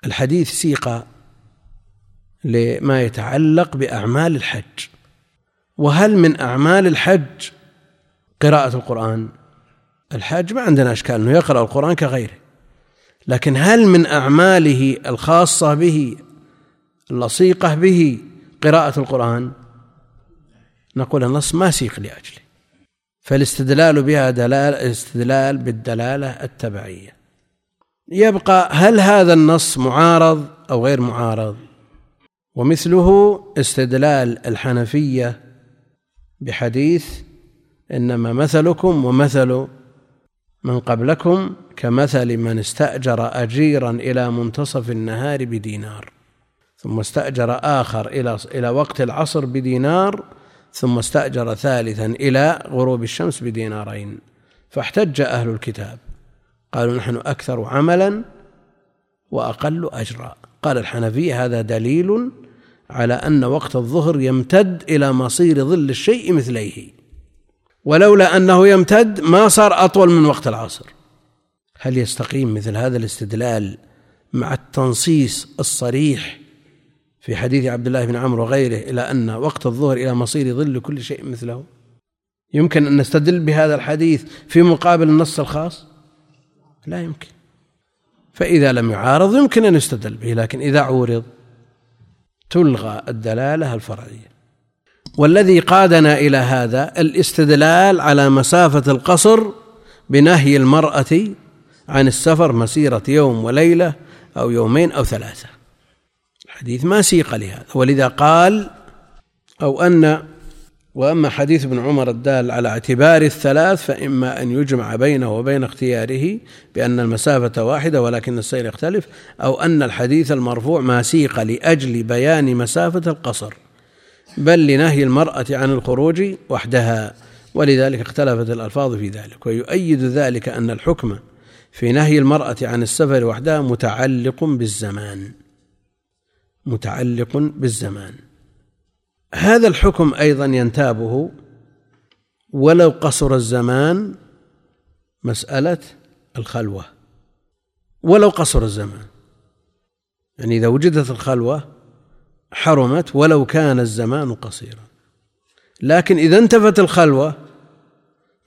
الحديث سيق لما يتعلق بأعمال الحج. وهل من أعمال الحج قراءة القرآن؟ الحاج ما عندنا أشكال أنه يقرأ القرآن كغيره. لكن هل من أعماله الخاصة به اللصيقة به قراءة القرآن. نقول النص ما سيق لأجله. فالاستدلال بها دلال استدلال بالدلالة التبعية. يبقى هل هذا النص معارض أو غير معارض؟ ومثله استدلال الحنفية بحديث إنما مثلكم ومثل من قبلكم كمثل من استأجر أجيرا إلى منتصف النهار بدينار. ثم استأجر آخر إلى إلى وقت العصر بدينار ثم استأجر ثالثا إلى غروب الشمس بدينارين. فاحتج أهل الكتاب. قالوا نحن أكثر عملا وأقل أجرا. قال الحنفية هذا دليل على أن وقت الظهر يمتد إلى مصير ظل الشيء مثليه. ولولا أنه يمتد ما صار أطول من وقت العصر. هل يستقيم مثل هذا الاستدلال مع التنصيص الصريح في حديث عبد الله بن عمرو وغيره إلى أن وقت الظهر إلى مصير ظل كل شيء مثله. يمكن أن نستدل بهذا الحديث في مقابل النص الخاص؟ لا يمكن. فإذا لم يعارض يمكن أن يستدل به لكن إذا عورض تلغى الدلالة الفرعية. والذي قادنا إلى هذا الاستدلال على مسافة القصر بنهي المرأة عن السفر مسيرة يوم وليلة أو يومين أو ثلاثة. الحديث ما سيق لهذا. ولذا قال أو أن وأما حديث ابن عمر الدال على اعتبار الثلاث فإما أن يجمع بينه وبين اختياره بأن المسافة واحدة ولكن السير يختلف أو أن الحديث المرفوع ما سيق لأجل بيان مسافة القصر بل لنهي المرأة عن الخروج وحدها. ولذلك اختلفت الألفاظ في ذلك. ويؤيد ذلك أن الحكم في نهي المرأة عن السفر وحدها متعلق بالزمان. متعلق بالزمان. هذا الحكم أيضا ينتابه ولو قصر الزمان مسألة الخلوة. ولو قصر الزمان. يعني إذا وجدت الخلوة حرمت ولو كان الزمان قصيرا. لكن إذا انتفت الخلوة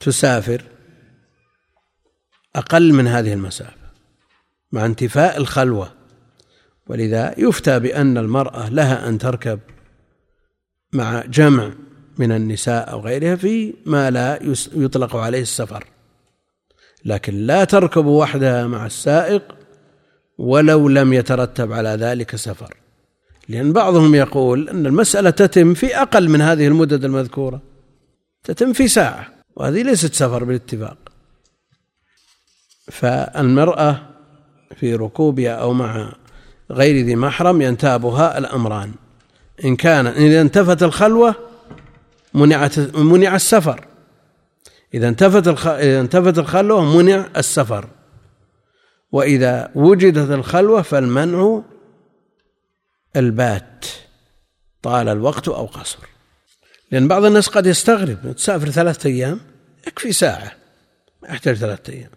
تسافر أقل من هذه المسافة. مع انتفاء الخلوة ولذا يفتى بأن المرأة لها أن تركب مع جمع من النساء أو غيرها في ما لا يطلق عليه السفر. لكن لا تركب وحدها مع السائق ولو لم يترتب على ذلك سفر. لأن بعضهم يقول أن المسألة تتم في أقل من هذه المدد المذكورة. تتم في ساعة وهذه ليست سفر بالاتفاق. فالمرأة في ركوبها أو مع غير ذي محرم ينتابها الأمران. إن كان إذا انتفت الخلوة منعت منع السفر. إذا انتفت. إذا انتفت الخلوة منع السفر. وإذا وجدت الخلوة فالمنع البات. طال الوقت أو قصر. لأن بعض الناس قد يستغرب تسافر ثلاثة أيام يكفي ساعة. ما يحتاج ثلاثة أيام.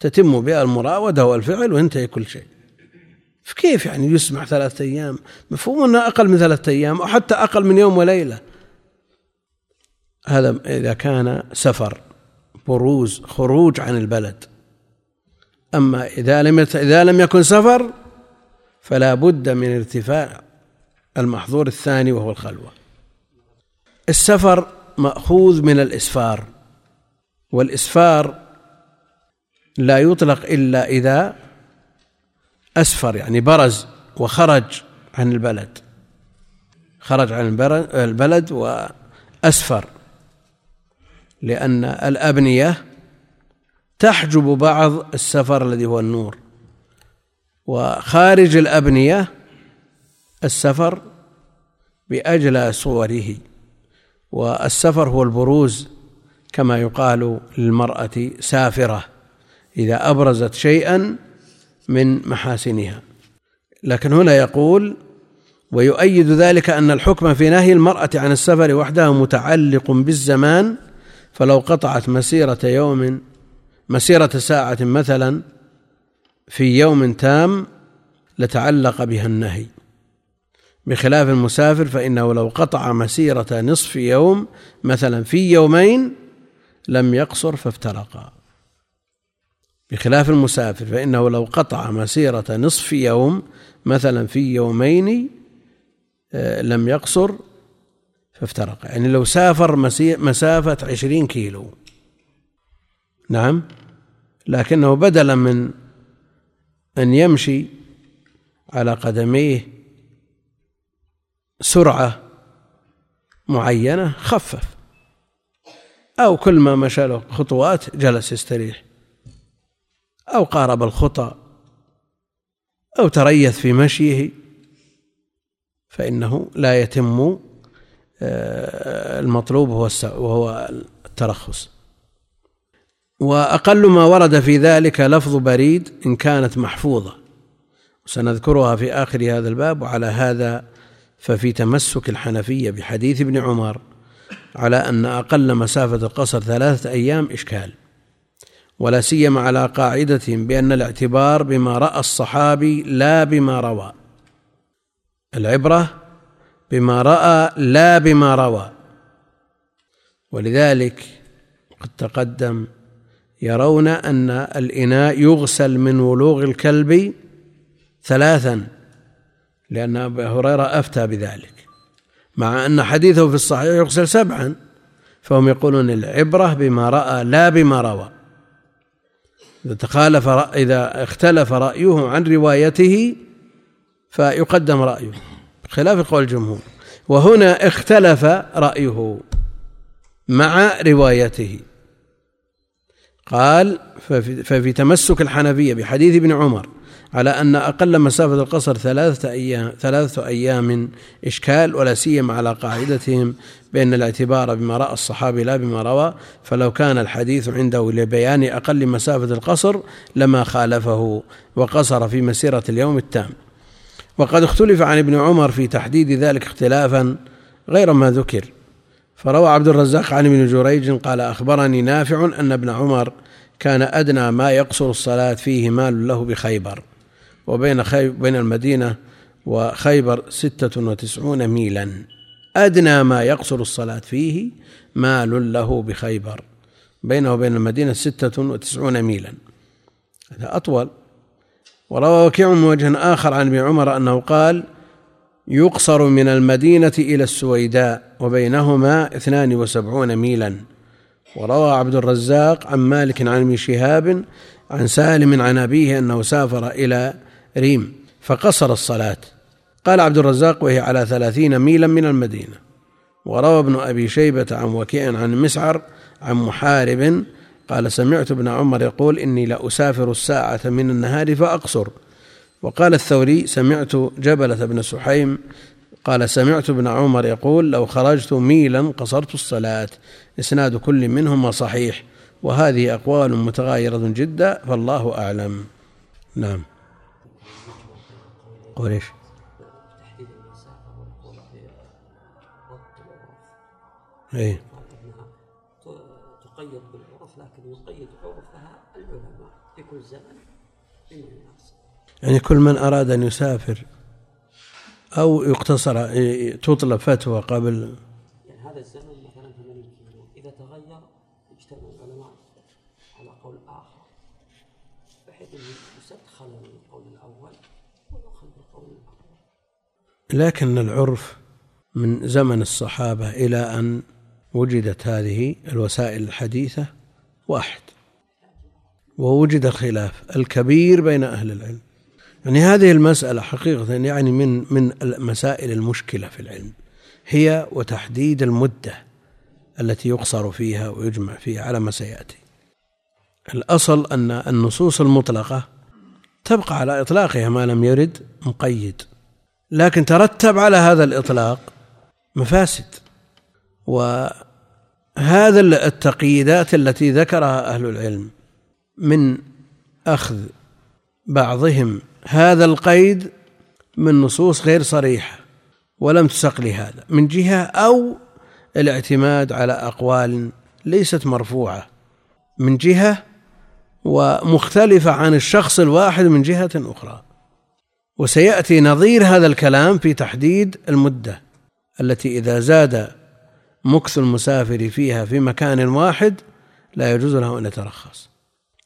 تتم بها المراودة والفعل وينتهي كل شيء. كيف يعني يسمع ثلاثة أيام؟ مفهوم أنها أقل من ثلاثة أيام أو حتى أقل من يوم وليلة. هذا إذا كان سفر بروز خروج عن البلد. أما إذا لم إذا لم يكن سفر فلا بد من ارتفاع المحظور الثاني وهو الخلوة. السفر مأخوذ من الإسفار والإسفار لا يطلق إلا إذا أسفر يعني برز وخرج عن البلد. خرج عن البلد وأسفر. لأن الأبنية تحجب بعض السفر الذي هو النور. وخارج الأبنية السفر بأجلى صوره. والسفر هو البروز كما يقال للمرأة سافرة. إذا أبرزت شيئا من محاسنها. لكن هنا يقول ويؤيد ذلك أن الحكم في نهي المرأة عن السفر وحدها متعلق بالزمان فلو قطعت مسيرة يوم مسيرة ساعة مثلا في يوم تام لتعلق بها النهي. بخلاف المسافر فإنه لو قطع مسيرة نصف يوم مثلا في يومين لم يقصر فافترقا. بخلاف المسافر فإنه لو قطع مسيرة نصف يوم مثلا في يومين آه، لم يقصر فافترق. يعني لو سافر مسافة عشرين كيلو. نعم. لكنه بدلا من أن يمشي على قدميه سرعة معينة خفف. أو كل ما مشى له خطوات جلس يستريح. أو قارب الخطى أو تريث في مشيه فإنه لا يتم آه، المطلوب وهو الترخص. وأقل ما ورد في ذلك لفظ بريد إن كانت محفوظة. وسنذكرها في آخر هذا الباب وعلى هذا ففي تمسك الحنفية بحديث ابن عمر على أن أقل مسافة القصر ثلاثة أيام إشكال. ولا سيما على قاعدة بأن الاعتبار بما رأى الصحابي لا بما روى. العبرة بما رأى لا بما روى. ولذلك قد تقدم يرون أن الإناء يغسل من ولوغ الكلب ثلاثا لأن أبا هريرة أفتى بذلك. مع أن حديثه في الصحيح يغسل سبعا فهم يقولون العبرة بما رأى لا بما روى. إذا تخالف إذا اختلف رأيه عن روايته فيقدم رأيه خلاف قول الجمهور. وهنا اختلف رأيه مع روايته. قال ففي, ففي تمسك الحنفية بحديث ابن عمر على أن أقل مسافة القصر ثلاثة أيام ثلاثة أيام إشكال ولا سيما على قاعدتهم بأن الاعتبار بما رأى الصحابي لا بما روى. فلو كان الحديث عنده لبيان أقل مسافة القصر لما خالفه وقصر في مسيرة اليوم التام. وقد اختلف عن ابن عمر في تحديد ذلك اختلافا غير ما ذكر. فروى عبد الرزاق عن ابن جريج قال أخبرني نافع أن ابن عمر كان أدنى ما يقصر الصلاة فيه مال له بخيبر. وبين بين المدينة وخيبر ستة وتسعون ميلا. أدنى ما يقصر الصلاة فيه مال له بخيبر. بينه وبين المدينة ستة وتسعون ميلا. هذا أطول. وروى وكيع من وجه آخر عن ابن عمر أنه قال يقصر من المدينة إلى السويداء وبينهما اثنان وسبعون ميلا. وروى عبد الرزاق عن مالك عن ابن شهاب عن سالم عن أبيه أنه سافر إلى ريم فقصر الصلاة. قال عبد الرزاق وهي على ثلاثين ميلا من المدينة. وروى ابن أبي شيبة عن وكيع عن مسعر عن محارب قال سمعت ابن عمر يقول إني لأسافر الساعة من النهار فأقصر. وقال الثوري سمعت جبلة بن سحيم. قال سمعت ابن عمر يقول لو خرجت ميلا قصرت الصلاة. إسناد كل منهما صحيح وهذه أقوال متغايرة جدا فالله أعلم. نعم. قول إيش؟ إيه تقيد بالعرف لكن يقيد عرفها العلماء في كل زمن من الناس يعني كل من أراد أن يسافر أو يقتصر تطلب فتوى قبل يعني هذا الزمن مثلا 80 كيلو اذا تغير يجتمع العلماء على قول اخر بحيث انه يستدخل القول الأول ويؤخذ بالقول الأول لكن العرف من زمن الصحابة إلى أن وجدت هذه الوسائل الحديثة واحد. ووجد الخلاف الكبير بين أهل العلم. يعني هذه المسألة حقيقة يعني من من المسائل المشكلة في العلم. هي وتحديد المدة التي يقصر فيها ويجمع فيها على ما سيأتي. الأصل أن النصوص المطلقة تبقى على إطلاقها ما لم يرد مقيد. لكن ترتب على هذا الإطلاق مفاسد. وهذا التقييدات التي ذكرها أهل العلم من أخذ بعضهم هذا القيد من نصوص غير صريحة ولم تسق لهذا من جهة أو الاعتماد على أقوال ليست مرفوعة من جهة ومختلفة عن الشخص الواحد من جهة أخرى. وسيأتي نظير هذا الكلام في تحديد المدة التي إذا زاد مكث المسافر فيها في مكان واحد لا يجوز له أن يترخص.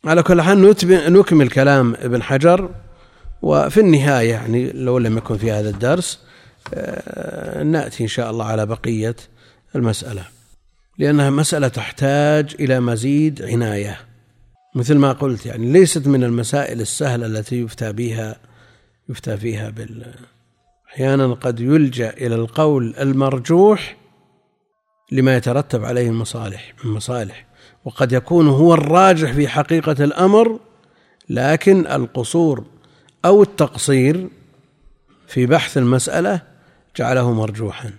على كل حال نكمل كلام ابن حجر وفي النهاية يعني لو لم يكن في هذا الدرس آه، نأتي إن شاء الله على بقية المسألة لأنها مسألة تحتاج إلى مزيد عناية. مثل ما قلت يعني ليست من المسائل السهلة التي يفتى بها يفتى فيها بال أحيانا قد يلجأ إلى القول المرجوح لما يترتب عليه المصالح من مصالح وقد يكون هو الراجح في حقيقة الأمر لكن القصور أو التقصير في بحث المسألة جعله مرجوحا.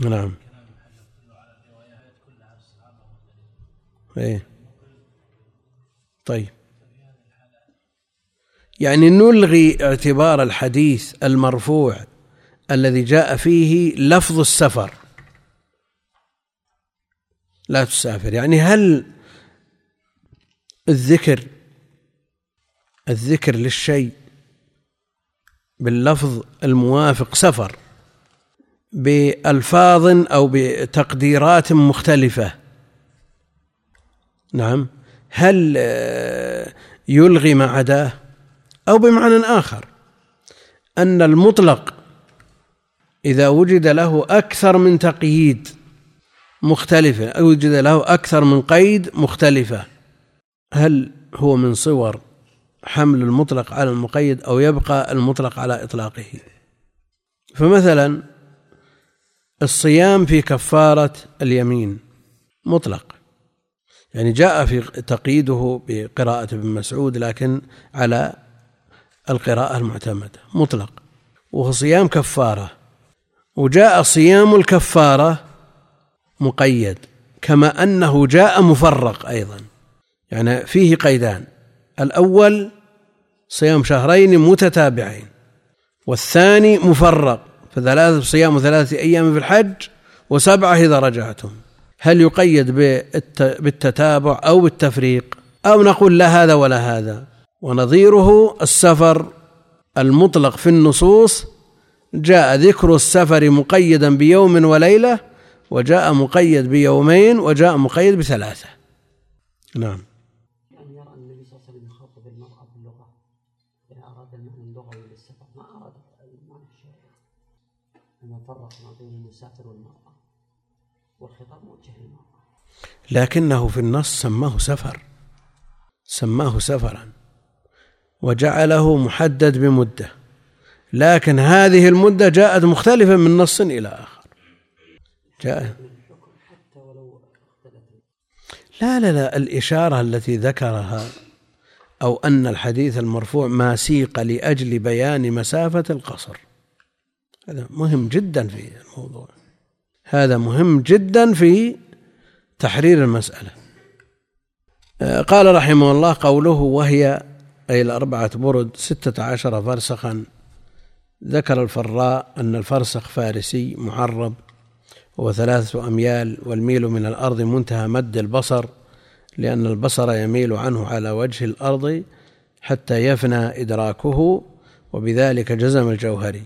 نعم. إيه. طيب. يعني نلغي اعتبار الحديث المرفوع الذي جاء فيه لفظ السفر. لا تسافر. يعني هل الذكر الذكر للشيء باللفظ الموافق سفر بألفاظ أو بتقديرات مختلفة؟ نعم. هل يلغي ما عداه؟ أو بمعنى آخر أن المطلق إذا وجد له أكثر من تقييد مختلفة أو وجد له أكثر من قيد مختلفة هل هو من صور حمل المطلق على المقيد أو يبقى المطلق على إطلاقه؟ فمثلا الصيام في كفارة اليمين مطلق. يعني جاء في تقييده بقراءة ابن مسعود لكن على القراءة المعتمدة مطلق. وهو صيام كفارة. وجاء صيام الكفارة مقيد كما أنه جاء مفرق أيضا. يعني فيه قيدان. الأول صيام شهرين متتابعين والثاني مفرق. فثلاثة صيام ثلاثة أيام في الحج وسبعة إذا رجعتم. هل يقيد بالتتابع أو بالتفريق؟ أو نقول لا هذا ولا هذا؟ ونظيره السفر المطلق في النصوص جاء ذكر السفر مقيدا بيوم وليلة وجاء مقيد بيومين وجاء مقيد بثلاثة. نعم. لكنه في النص سماه سفر. سماه سفرا. وجعله محدد بمدة. لكن هذه المدة جاءت مختلفة من نص إلى آخر. جاء لا لا لا الإشارة التي ذكرها أو أن الحديث المرفوع ما سيق لأجل بيان مسافة القصر. هذا مهم جدا في الموضوع. هذا مهم جدا في تحرير المسألة. قال رحمه الله قوله وهي أي الأربعة برد ستة عشر فرسخا. ذكر الفراء أن الفرسخ فارسي معرب وهو ثلاثة أميال والميل من الأرض منتهى مد البصر لأن البصر يميل عنه على وجه الأرض حتى يفنى إدراكه وبذلك جزم الجوهري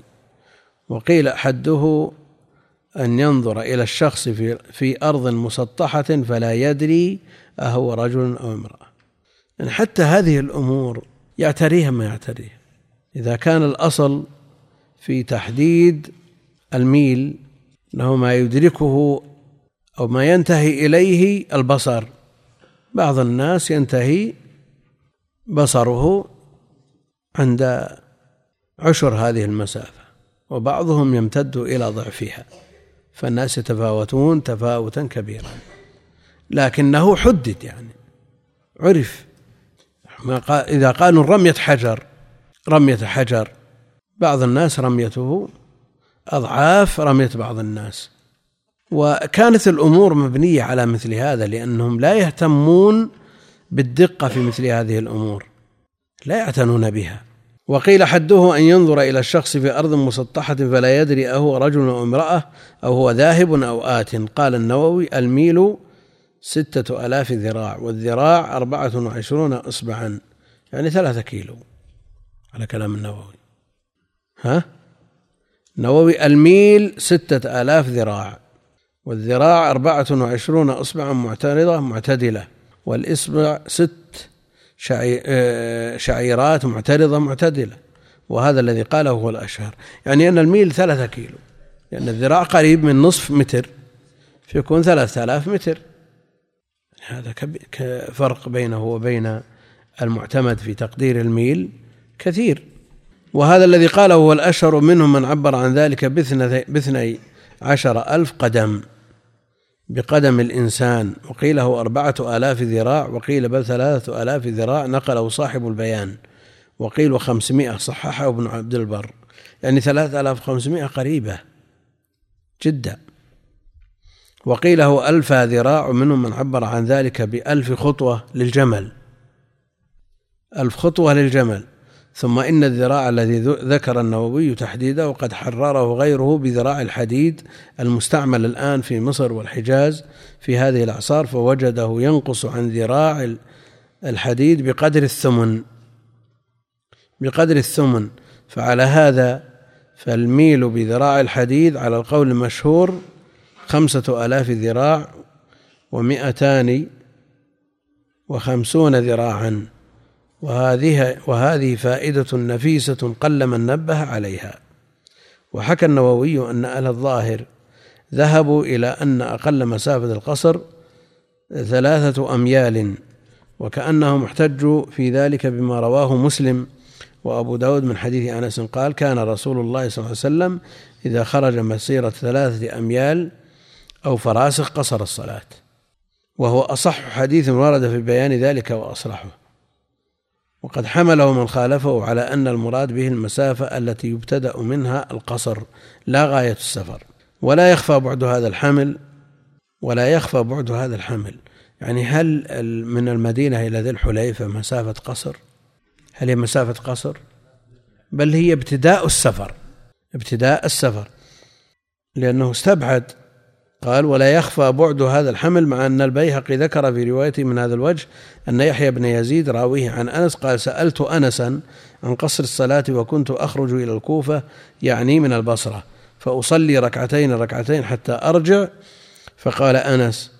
وقيل حده أن ينظر إلى الشخص في في أرض مسطحة فلا يدري أهو رجل أو امرأة. يعني حتى هذه الأمور يعتريها ما يعتريها إذا كان الأصل في تحديد الميل له ما يدركه أو ما ينتهي إليه البصر. بعض الناس ينتهي بصره عند عشر هذه المسافة وبعضهم يمتد إلى ضعفها. فالناس يتفاوتون تفاوتا كبيرا. لكنه حدد يعني عرف ما قال إذا قالوا رمية حجر رمية حجر بعض الناس رميته أضعاف رمية بعض الناس. وكانت الأمور مبنية على مثل هذا لأنهم لا يهتمون بالدقة في مثل هذه الأمور. لا يعتنون بها. وقيل حده أن ينظر إلى الشخص في أرض مسطحة فلا يدري أهو رجل أو امرأة أو هو ذاهب أو آت. قال النووي الميل ستة ألاف ذراع والذراع أربعة وعشرون إصبعا يعني ثلاثة كيلو على كلام النووي. ها؟ نووي الميل ستة آلاف ذراع والذراع أربعة وعشرون إصبعا معترضة معتدلة والإصبع ست آه، شعيرات معترضة معتدلة وهذا الذي قاله هو الأشهر. يعني أن الميل ثلاثة كيلو لأن الذراع قريب من نصف متر فيكون ثلاثة آلاف متر. هذا فرق بينه وبين المعتمد في تقدير الميل كثير. وهذا الذي قاله هو الأشهر منهم من عبر عن ذلك باثني عشر ألف قدم. بقدم الإنسان. وقيل هو أربعة آلاف ذراع. وقيل بل ثلاثة آلاف ذراع. نقله صاحب البيان. وقيل خمسمائة. صححه ابن عبد البر. يعني ثلاثة آلاف خمسمائة قريبة. جدا. وقيل هو ألف ذراع ومنهم من عبر عن ذلك بألف خطوة للجمل. ألف خطوة للجمل. ثم إن الذراع الذي ذكر النووي تحديده وقد حرره غيره بذراع الحديد المستعمل الآن في مصر والحجاز في هذه الأعصار فوجده ينقص عن ذراع الحديد بقدر الثمن. بقدر الثمن. فعلى هذا فالميل بذراع الحديد على القول المشهور خمسة آلاف ذراع ومئتان وخمسون ذراعا. وهذه وهذه فائدة نفيسة قل من نبه عليها. وحكى النووي أن أهل الظاهر ذهبوا إلى أن أقل مسافة القصر ثلاثة أميال وكأنهم احتجوا في ذلك بما رواه مسلم وأبو داود من حديث أنس قال كان رسول الله صلى الله عليه وسلم إذا خرج مسيرة ثلاثة أميال أو فراسخ قصر الصلاة. وهو أصح حديث ورد في بيان ذلك وأصلحه وقد حمله من خالفه على أن المراد به المسافة التي يبتدأ منها القصر لا غاية السفر. ولا يخفى بعد هذا الحمل ولا يخفى بعد هذا الحمل. يعني هل من المدينة إلى ذي الحليفة مسافة قصر؟ هل هي مسافة قصر؟ بل هي ابتداء السفر ابتداء السفر. لأنه استبعد قال ولا يخفى بعد هذا الحمل مع أن البيهقي ذكر في روايته من هذا الوجه أن يحيى بن يزيد راويه عن أنس قال سألت أنسا عن قصر الصلاة وكنت أخرج إلى الكوفة يعني من البصرة فأصلي ركعتين ركعتين حتى أرجع فقال أنس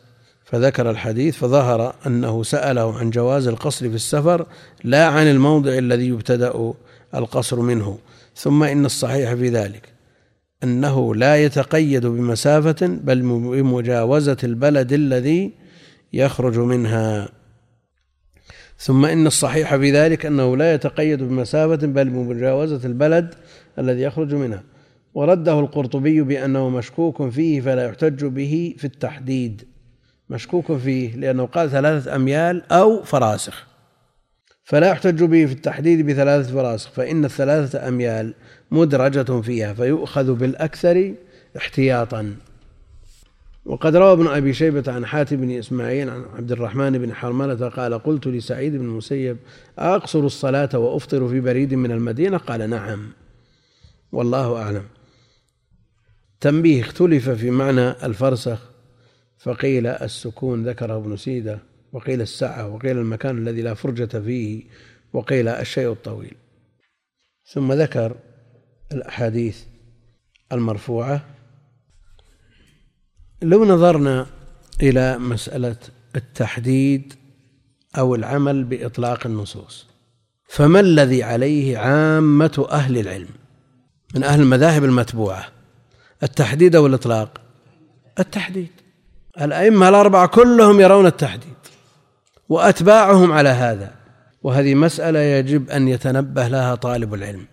فذكر الحديث فظهر أنه سأله عن جواز القصر في السفر لا عن الموضع الذي يبتدأ القصر منه ثم إن الصحيح في ذلك. أنه لا يتقيد بمسافة بل بمجاوزة البلد الذي يخرج منها. ثم إن الصحيح في ذلك أنه لا يتقيد بمسافة بل بمجاوزة البلد الذي يخرج منها. ورده القرطبي بأنه مشكوك فيه فلا يحتج به في التحديد. مشكوك فيه لأنه قال ثلاثة أميال أو فراسخ. فلا يحتج به في التحديد بثلاثة فراسخ فإن الثلاثة أميال مدرجة فيها فيؤخذ بالأكثر احتياطا. وقد روى ابن أبي شيبة عن حاتم بن إسماعيل عن عبد الرحمن بن حرملة قال قلت لسعيد بن المسيب أقصر الصلاة وأفطر في بريد من المدينة قال نعم. والله أعلم. تنبيه اختلف في معنى الفرسخ فقيل السكون ذكره ابن سيدة. وقيل السعة وقيل المكان الذي لا فرجة فيه وقيل الشيء الطويل. ثم ذكر الأحاديث المرفوعة. لو نظرنا إلى مسألة التحديد أو العمل بإطلاق النصوص فما الذي عليه عامة أهل العلم؟ من أهل المذاهب المتبوعة التحديد أو الإطلاق؟ التحديد. الأئمة الأربعة كلهم يرون التحديد. وأتباعهم على هذا. وهذه مسألة يجب أن يتنبه لها طالب العلم.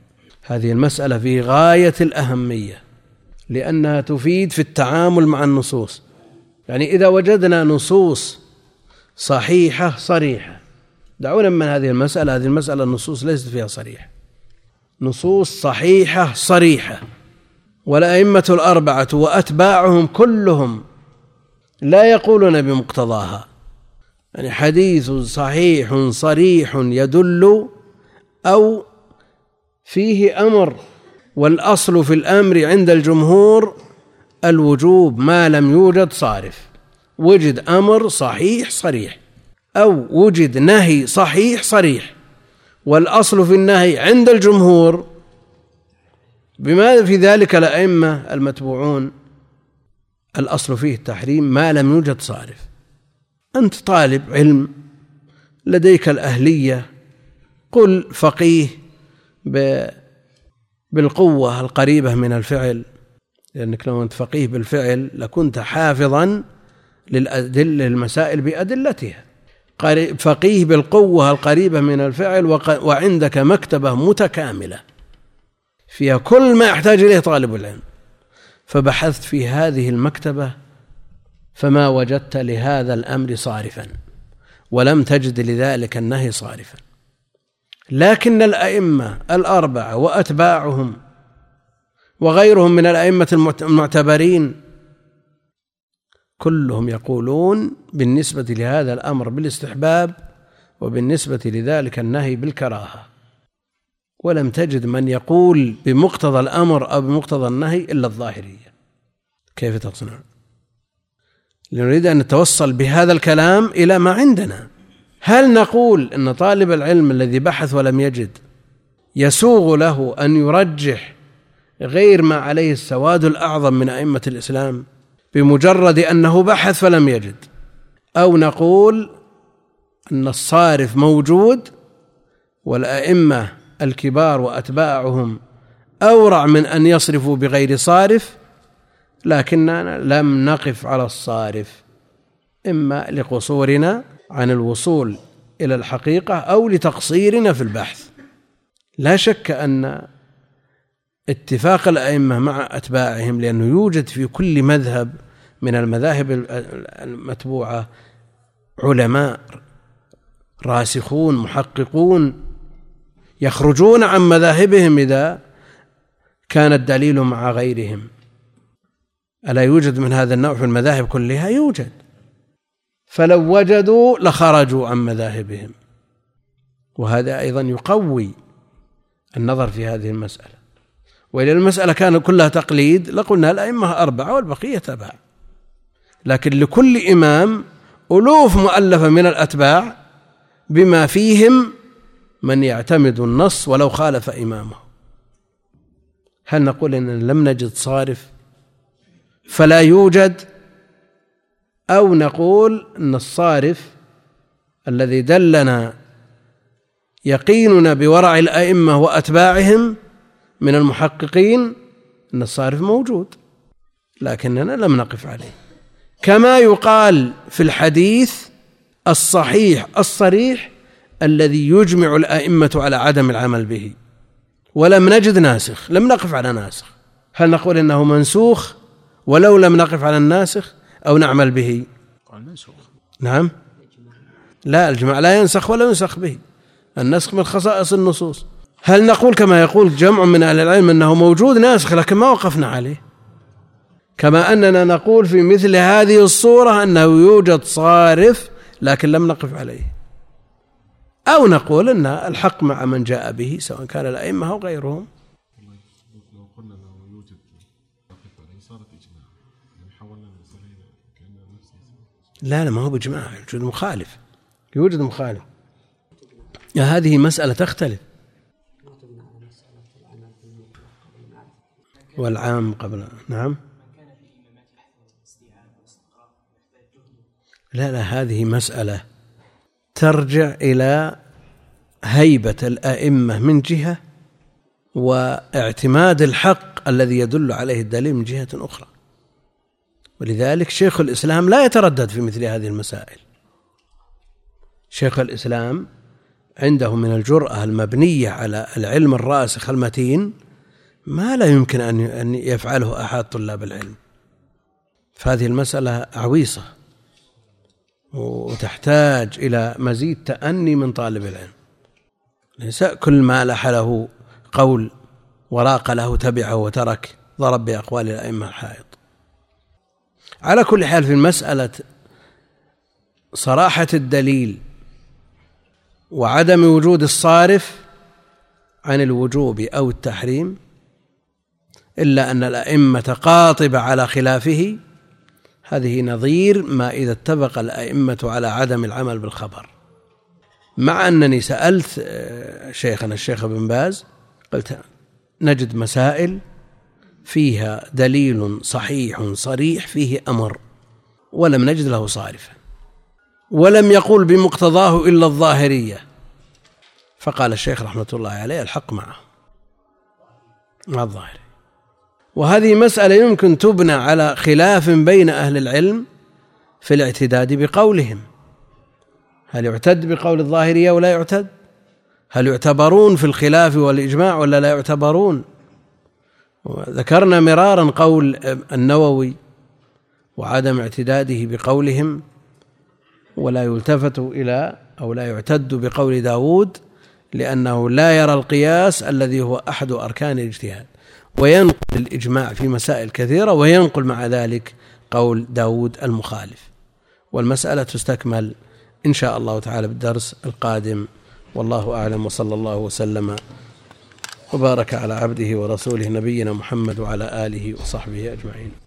هذه المسألة في غاية الأهمية لأنها تفيد في التعامل مع النصوص. يعني إذا وجدنا نصوص صحيحة صريحة. دعونا من هذه المسألة. هذه المسألة النصوص ليست فيها صريحة. نصوص صحيحة صريحة. والأئمة الأربعة وأتباعهم كلهم لا يقولون بمقتضاها. يعني حديث صحيح صريح يدل أو فيه أمر والأصل في الأمر عند الجمهور الوجوب ما لم يوجد صارف. وجد أمر صحيح صريح أو وجد نهي صحيح صريح. والأصل في النهي عند الجمهور بماذا في ذلك الأئمة المتبوعون؟ الأصل فيه التحريم ما لم يوجد صارف. أنت طالب علم لديك الأهلية قل فقيه بالقوة القريبة من الفعل لأنك لو أنت فقيه بالفعل لكنت حافظا للمسائل بأدلتها. فقيه بالقوة القريبة من الفعل وعندك مكتبة متكاملة. فيها كل ما يحتاج إليه طالب العلم. فبحثت في هذه المكتبة فما وجدت لهذا الأمر صارفا ولم تجد لذلك النهي صارفا. لكن الأئمة الأربعة وأتباعهم وغيرهم من الأئمة المعتبرين كلهم يقولون بالنسبة لهذا الأمر بالاستحباب وبالنسبة لذلك النهي بالكراهة. ولم تجد من يقول بمقتضى الأمر أو بمقتضى النهي إلا الظاهرية. كيف تصنع نريد أن نتوصل بهذا الكلام إلى ما عندنا. هل نقول إن طالب العلم الذي بحث ولم يجد يسوغ له أن يرجح غير ما عليه السواد الأعظم من أئمة الإسلام بمجرد أنه بحث فلم يجد؟ أو نقول إن الصارف موجود والأئمة الكبار وأتباعهم أورع من أن يصرفوا بغير صارف لكننا لم نقف على الصارف إما لقصورنا عن الوصول إلى الحقيقة أو لتقصيرنا في البحث. لا شك أن اتفاق الأئمة مع أتباعهم لأنه يوجد في كل مذهب من المذاهب المتبوعة علماء راسخون محققون يخرجون عن مذاهبهم إذا كان الدليل مع غيرهم. ألا يوجد من هذا النوع في المذاهب كلها؟ يوجد. فلو وجدوا لخرجوا عن مذاهبهم. وهذا أيضا يقوي النظر في هذه المسألة. وإذا المسألة كانت كلها تقليد لقلنا الأئمة أربعة والبقية تبع. لكن لكل إمام ألوف مؤلفة من الأتباع بما فيهم من يعتمد النص ولو خالف إمامه. هل نقول إن لم نجد صارف؟ فلا يوجد أو نقول أن الصارف الذي دلنا يقيننا بورع الأئمة وأتباعهم من المحققين أن الصارف موجود لكننا لم نقف عليه. كما يقال في الحديث الصحيح الصريح الذي يجمع الأئمة على عدم العمل به. ولم نجد ناسخ لم نقف على ناسخ. هل نقول إنه منسوخ؟ ولو لم نقف على الناسخ أو نعمل به. نعم. لا الجماع لا ينسخ ولا ينسخ به. النسخ من خصائص النصوص. هل نقول كما يقول جمع من أهل العلم أنه موجود ناسخ لكن ما وقفنا عليه؟ كما أننا نقول في مثل هذه الصورة أنه يوجد صارف لكن لم نقف عليه. أو نقول أن الحق مع من جاء به سواء كان الأئمة أو غيرهم. لا لا ما هو باجماع يوجد مخالف. يوجد مخالف. هذه مسألة تختلف. والعام قبل نعم. لا لا هذه مسألة ترجع إلى هيبة الأئمة من جهة واعتماد الحق الذي يدل عليه الدليل من جهة أخرى. ولذلك شيخ الإسلام لا يتردد في مثل هذه المسائل. شيخ الإسلام عنده من الجرأة المبنية على العلم الراسخ المتين ما لا يمكن أن يفعله أحد طلاب العلم. فهذه المسألة عويصة وتحتاج إلى مزيد تأني من طالب العلم. ليس كل ما لح له قول وراق له تبعه وترك ضرب بأقوال الأئمة الحائط. على كل حال في المسألة صراحة الدليل وعدم وجود الصارف عن الوجوب أو التحريم إلا أن الأئمة قاطبة على خلافه هذه نظير ما إذا اتفق الأئمة على عدم العمل بالخبر. مع أنني سألت آه، شيخنا الشيخ ابن باز قلت نجد مسائل فيها دليل صحيح صريح فيه أمر ولم نجد له صارفا ولم يقول بمقتضاه إلا الظاهرية. فقال الشيخ رحمة الله عليه الحق معه مع الظاهري وهذه مسألة يمكن تبنى على خلاف بين أهل العلم في الاعتداد بقولهم. هل يعتد بقول الظاهرية ولا يعتد؟ هل يعتبرون في الخلاف والإجماع ولا لا يعتبرون؟ ذكرنا مرارا قول النووي وعدم اعتداده بقولهم ولا يلتفت إلى أو لا يعتد بقول داود لأنه لا يرى القياس الذي هو أحد أركان الاجتهاد. وينقل الإجماع في مسائل كثيرة وينقل مع ذلك قول داود المخالف. والمسألة تستكمل إن شاء الله تعالى بالدرس القادم. والله أعلم وصلى الله وسلم وبارك على عبده ورسوله نبينا محمد وعلى آله وصحبه أجمعين.